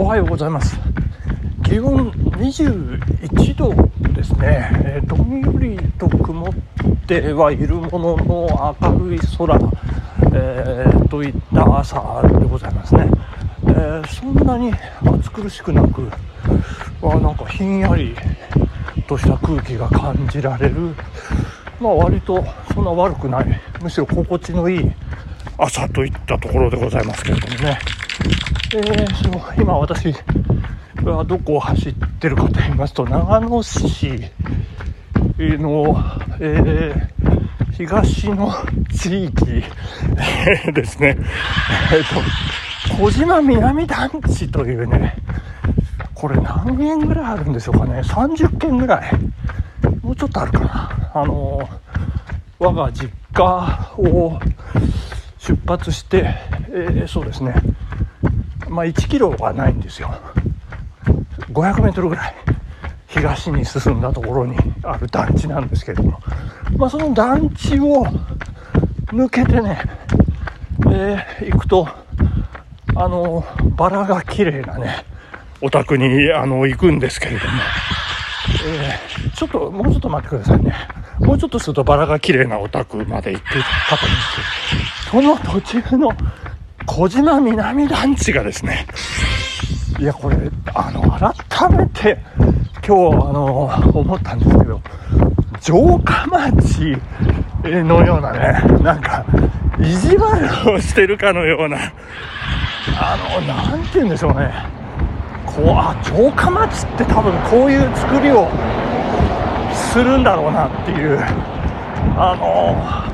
おはようございます。気温21度ですね、えーどんよりと曇ってはいるものの明るい空、えーといった朝でございますね、えーそんなに暑苦しくなくあなんかひんやりとした空気が感じられる。まあ割とそんな悪くないむしろ心地のいい朝といったところでございますけれどもね。えーその今私はどこを走ってるかと言いますと長野市の、えー東の地域ですね、えっと小島南団地というねこれ何軒ぐらいあるんでしょうかね。30軒ぐらい。もうちょっとあるかな。あの我が実家を出発して、えーそうですね。まあ1キロはないんですよ。500メートルぐらい東に進んだところにある団地なんですけれども、まあ、その団地を抜けてね、えー行くとあのバラが綺麗なねお宅にあの行くんですけれども、えーちょっともうちょっと待ってくださいね。もうちょっとするとバラが綺麗なお宅まで行っていたと思うんですけど。その途中の小島南団地がですねいやこれあの改めて今日あの思ったんですけど城下町のようなねなんか意地悪をしてるかのようなあのなんて言うんでしょうね。こうあ城下町って多分こういう作りをするんだろうなっていうあの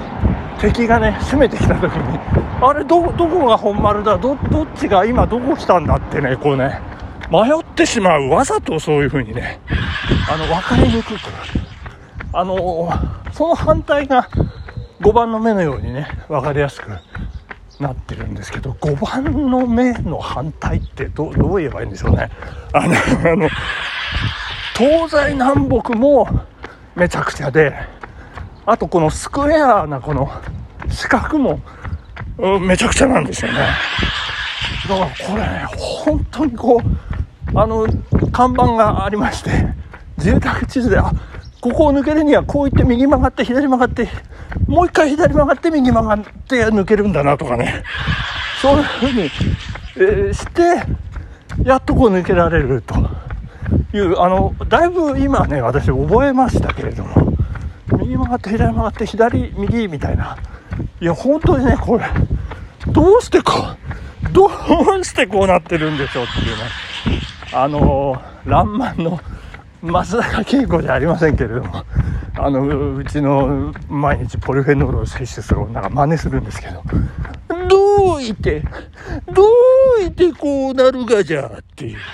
敵がね攻めてきた時にあれどどこが本丸だ？どどっちが今どこ来たんだってねこうね迷ってしまう。わざとそういう風にねあの分かりにくく。あのその反対が5番の目のようにね分かりやすくなってるんですけど5番の目の反対ってどう言えばいいんでしょうね。あの東西南北もめちゃくちゃであとこのスクエアなこの四角もうんめちゃくちゃなんですよね。だからこれね本当にこうあの看板がありまして住宅地図であここを抜けるにはこう行って右曲がって左曲がってもう一回左曲がって右曲がって抜けるんだなとかね。そういうふうに、えーしてやっとこう抜けられるというあのだいぶ今ね私覚えましたけれども。右曲がって左曲がって左右みたいな。いや本当にねこれ。どうしてこうどうしてこうなってるんでしょうっていうね。あのらんまんの松坂慶子じゃありませんけれどもあのうちの毎日ポリフェノールを摂取する女が真似するんですけどどういてどういてこうなるがじゃっていう。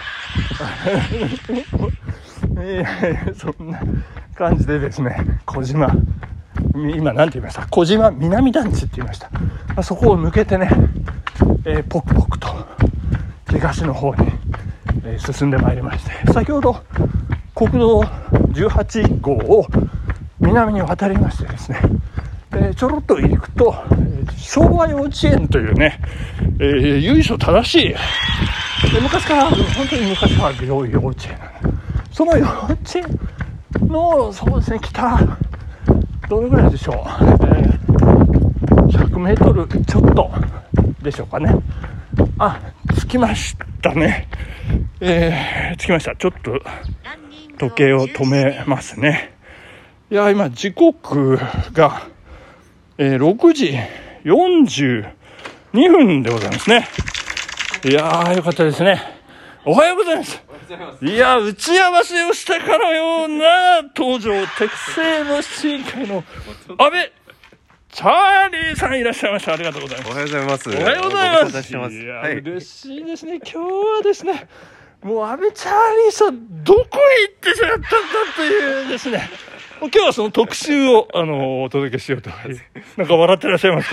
いやいやそんな感じでですね小島今何て言いました？小島南団地って言いました。あそこを抜けてね、えーポクポクと東の方に、えー進んでまいりまして先ほど国道18号を南に渡りましてですね、えーちょろっと行くと、えー昭和幼稚園というね、えー由緒正しいで昔から本当に昔からある幼幼稚園その幼稚園のそうですね北どれぐらいでしょう、えー100メートルちょっとでしょうかね。あ着きましたね。えー着きました。ちょっと時計を止めますね。いや今時刻が、えー6時42分でございますね。いやーよかったですね。おはようございます。いや、打ち合わせをしたかのような登場、適正の審議会の 安倍チャーリーさんいらっしゃいました。ありがとうございます。おはようございます。おはようございます。ます。いや、はい。嬉しいですね。今日はですね、もう安倍チャーリーさん、どこへ行ってしまったんだというですね、今日はその特集を、あの、お届けしようと。なんか笑ってらっしゃいます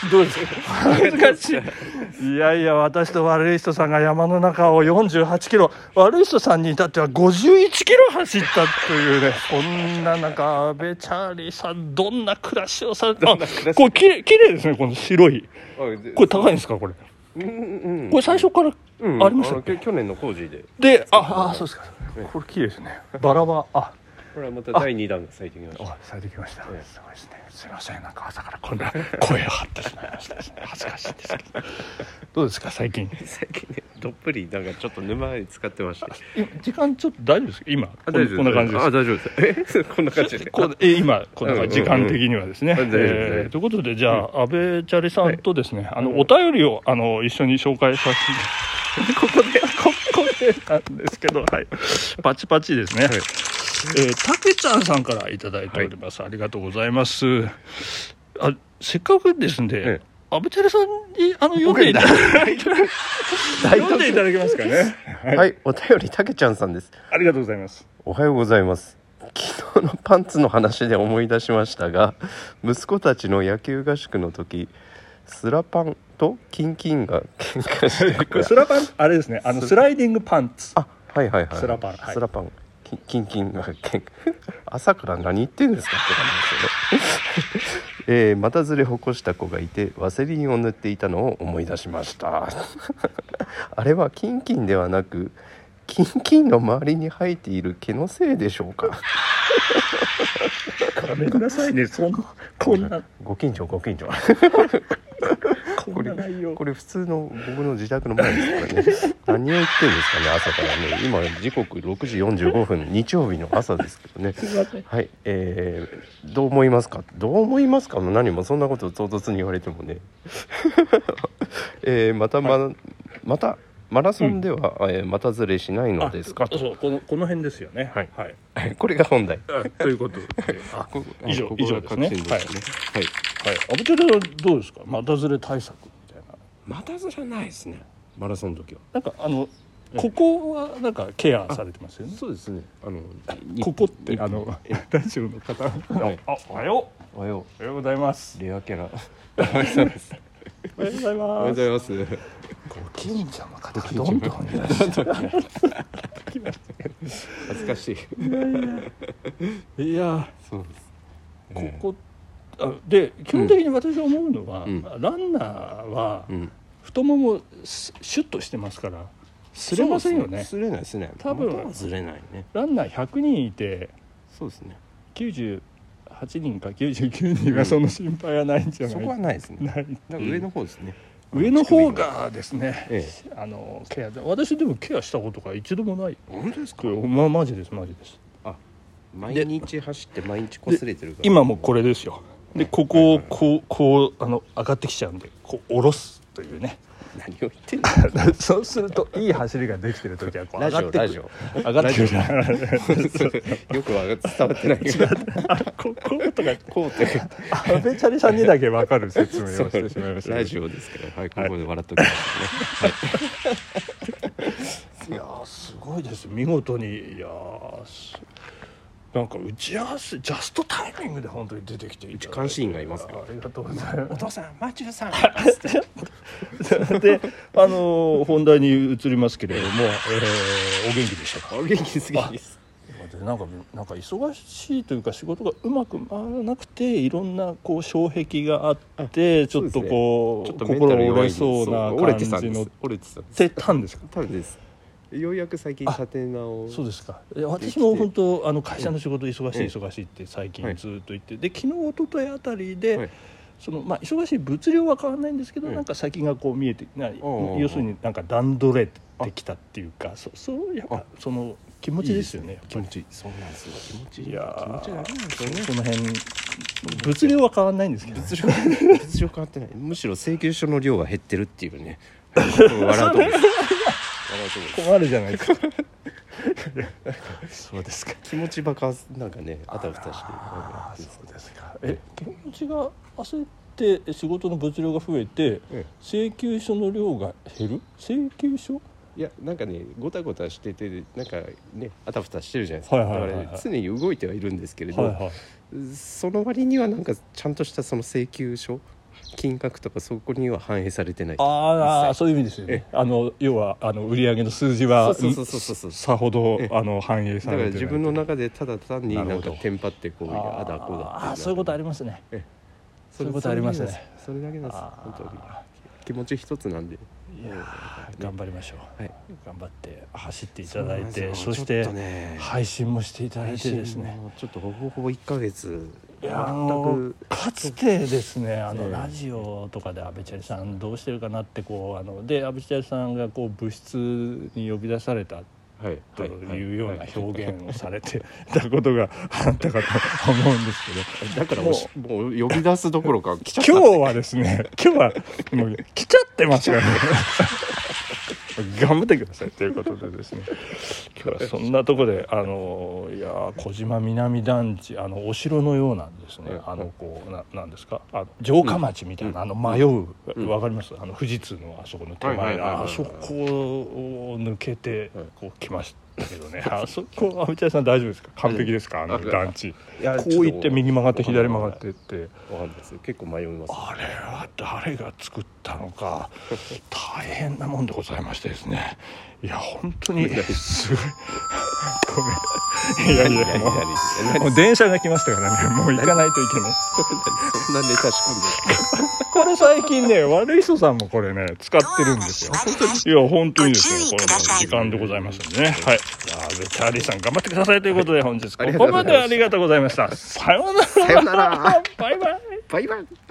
けど。どうですか恥ずかしい。いやいや、私と悪い人さんが山の中を48キロ、悪い人さんに至っては51キロ走ったというね、そんな中、安倍チャーリーさん、どんな暮らしをされて、あ、これきれい、綺麗ですね、この白い。これ高いんですか、これ？うんうんこれ最初からうんありましたっけ？の去年の工事ででああそうですかえこれ綺麗ですねバラはあこれはまた第2弾が咲いてきました。あ咲いてきました。すごいええですね。すいません。なんか朝からこんな声が張ってしまいました。恥ずかしいですけど。どうですか最近？最近ねどっぷりなんかちょっと沼に使ってまして今時間ちょっと大丈夫ですか？今？こんな感じです。あ大丈夫です。え？こんな感じで。こ今こんな感じ。時間的にはですね、ということでじゃあ、安倍チャリさんとですね、あのお便りをあの一緒に紹介させて。ここで？ここでなんですけどはい。パチパチですね、はいえー、たけちゃんさんからいただいております、ありがとうございます。あせっかくですんで、ええ。安倍チャリさんにあの読んでいただいて 読んでいただけますかね。はい、お便りたけちゃんさんです。ありがとうございます。おはようございます。昨日のパンツの話で思い出しましたが息子たちの野球合宿の時スラパンとキンキンが喧嘩してスラパン？あれですね。あのスライディングパンツ。あはいはいはい。スラパン。はい。スラパンキンキンが喧嘩朝から何言ってんですかって感じですよね。えー、股ずれ起こした子がいてワセリンを塗っていたのを思い出しました。あれはキンキンではなくキンキンの周りに生えている毛のせいでしょうか。ごめんなさいねそんなこんな。ご近所ご近所こんな内容これ普通の僕の自宅の前ですからね。何を言ってんですかね朝からね。今時刻6時45分日曜日の朝ですけどね。はいえー、どう思いますか？どう思いますか？も何もそんなことを唐突に言われてもね。えー、またま、またマラソンでは、えー股ずれしないのですか？あそうこのこの辺ですよね。はい。はい、これが本題。あということで。以上以上ですね。が確信ですね。はいはい。アブチャリはどうですか？股ずれ対策みたいな。股ずれないですね。マラソンの時は。なんかあのここはなんかケアされてますよね。そうですね。あのここってあのラジオの方。はい。あおはよおはよう。おはようございます。うレアキャラ。おはようございます。おはようございおはようます。ございますご近所。の方がどんどんいらっしゃる恥ずかしい。いやそうです。ここあで基本的に私が思うのは、うん。ランナーはうん。太ももシュッとしてますからすれませんよね。すれないすれない。多分。ずれないね。ランナー100人いてそうですね。98人か99人はその心配はないんじゃない、そこはないですね。上の方ですね。上の方がですね、えあのケアで私でもケアしたことが一度もない。本当ですか？まマジですマジです。毎日走って毎日擦れてるから。今もこれですよでここをこうこうあの上がってきちゃうんでこう下ろすというね。何を言ってんの？そうするといい走りができてる時はこうラ上がってくる。上がってくるじゃん。よく伝わってないけど。あここうとかこうって安倍チャリさんにだけ分かる説明をしてしまいましたラジオですから。はいここで笑っときますね。い。やーすごいです。見事に。いやなんか打ち合わせジャストタイミングで本当に出てきていただいて。監視員がいますからありがとうございまお父さんマチューさん。す であのー本題に移りますけれども、えーお元気でしたか？お元気すぎです。でなんかなんか忙しいというか仕事がうまく回らなくていろんなこう障壁があってちょっとこうちょっとメンタル心折れそうな折れ感じのてたんです折れてたんですようやく最近立て直そうですか。私も本当あの会社の仕事忙しいええ忙しいって最近はい。ずっと言って。で昨日一昨日あたりで、はい。そのまあ、忙しい物量は変わらないんですけど、ええ。なんか先がこう見えてな要するになんか段取れてきたっていうかそそうやっぱその気持ちですよね気持ちそうなんですよ気持ちいい。いや気持ちいいなんですよね。その辺物量は変わらないんですけど、ね、物量物量変わってない。むしろ請求書の量が減ってるっていうね。笑うとこです。笑うとこです困るじゃないですか。そうですか。気持ちばかなんかねあたふたして。ああそうですか。え気持ちが焦って仕事の物量が増えてえ請求書の量が減る？請求書？いやなんかねごたごたしててなんかねあたふたしてるじゃないですか、はいはいはいはい。だから常に動いてはいるんですけれど、はいはい。その割にはなんかちゃんとしたその請求書金額とかそこには反映されてないああそういう意味ですよね。あの要はあの売上の数字はさほどええ。あの反映だからされてない自分の中でただ単になんかテンパってこうああだこうだあーそういうことありますね。えそういうことありますね。それだけです。本当に気持ち一つなんで。いやー頑張りましょう、はい。頑張って走っていただいてそしてね配信もしていただいてですね。ちょっとほぼほぼ1ヶ月いやあ全のくかつてですねあのええラジオとかで阿部チャリさんどうしてるかなってこうあので阿部チャリさんがこう部室に呼び出されたはいというような表現をされてたことが あったかと思うんですけど。だからもうもう呼び出すどころか来ちゃった今日はですね今日はもう来ちゃってますからね。頑張ってくださいということでですね今日はそんなとこであのいやー小島南団地あのお城のようなんですね。うんあのこうななんですか？あ城下町みたいな、あの迷ううん。わかります？あの富士通のあそこの手前、あそこを抜けてはい。こう来ましたけどね。あそこ阿部ちゃんさん大丈夫ですか？完璧ですか？あのあ団地。こう行って右曲がって左曲がってって。わかんないです。結構迷いますあれは誰が作ったのか。大変なもんでございましてですねいや本当にすごい。ごめん。いやいやもうもう電車が来ましたからねもう行かないといけないそんなネタ仕込んでこれ最近ね悪い人さんもこれね使ってるんですよいや本当にですねこれもう時間でございますんでねはいじゃあベチャーリーさん頑張ってくださいということで本日ここまでありがとうございましたさようならさようならバイバイバイバイ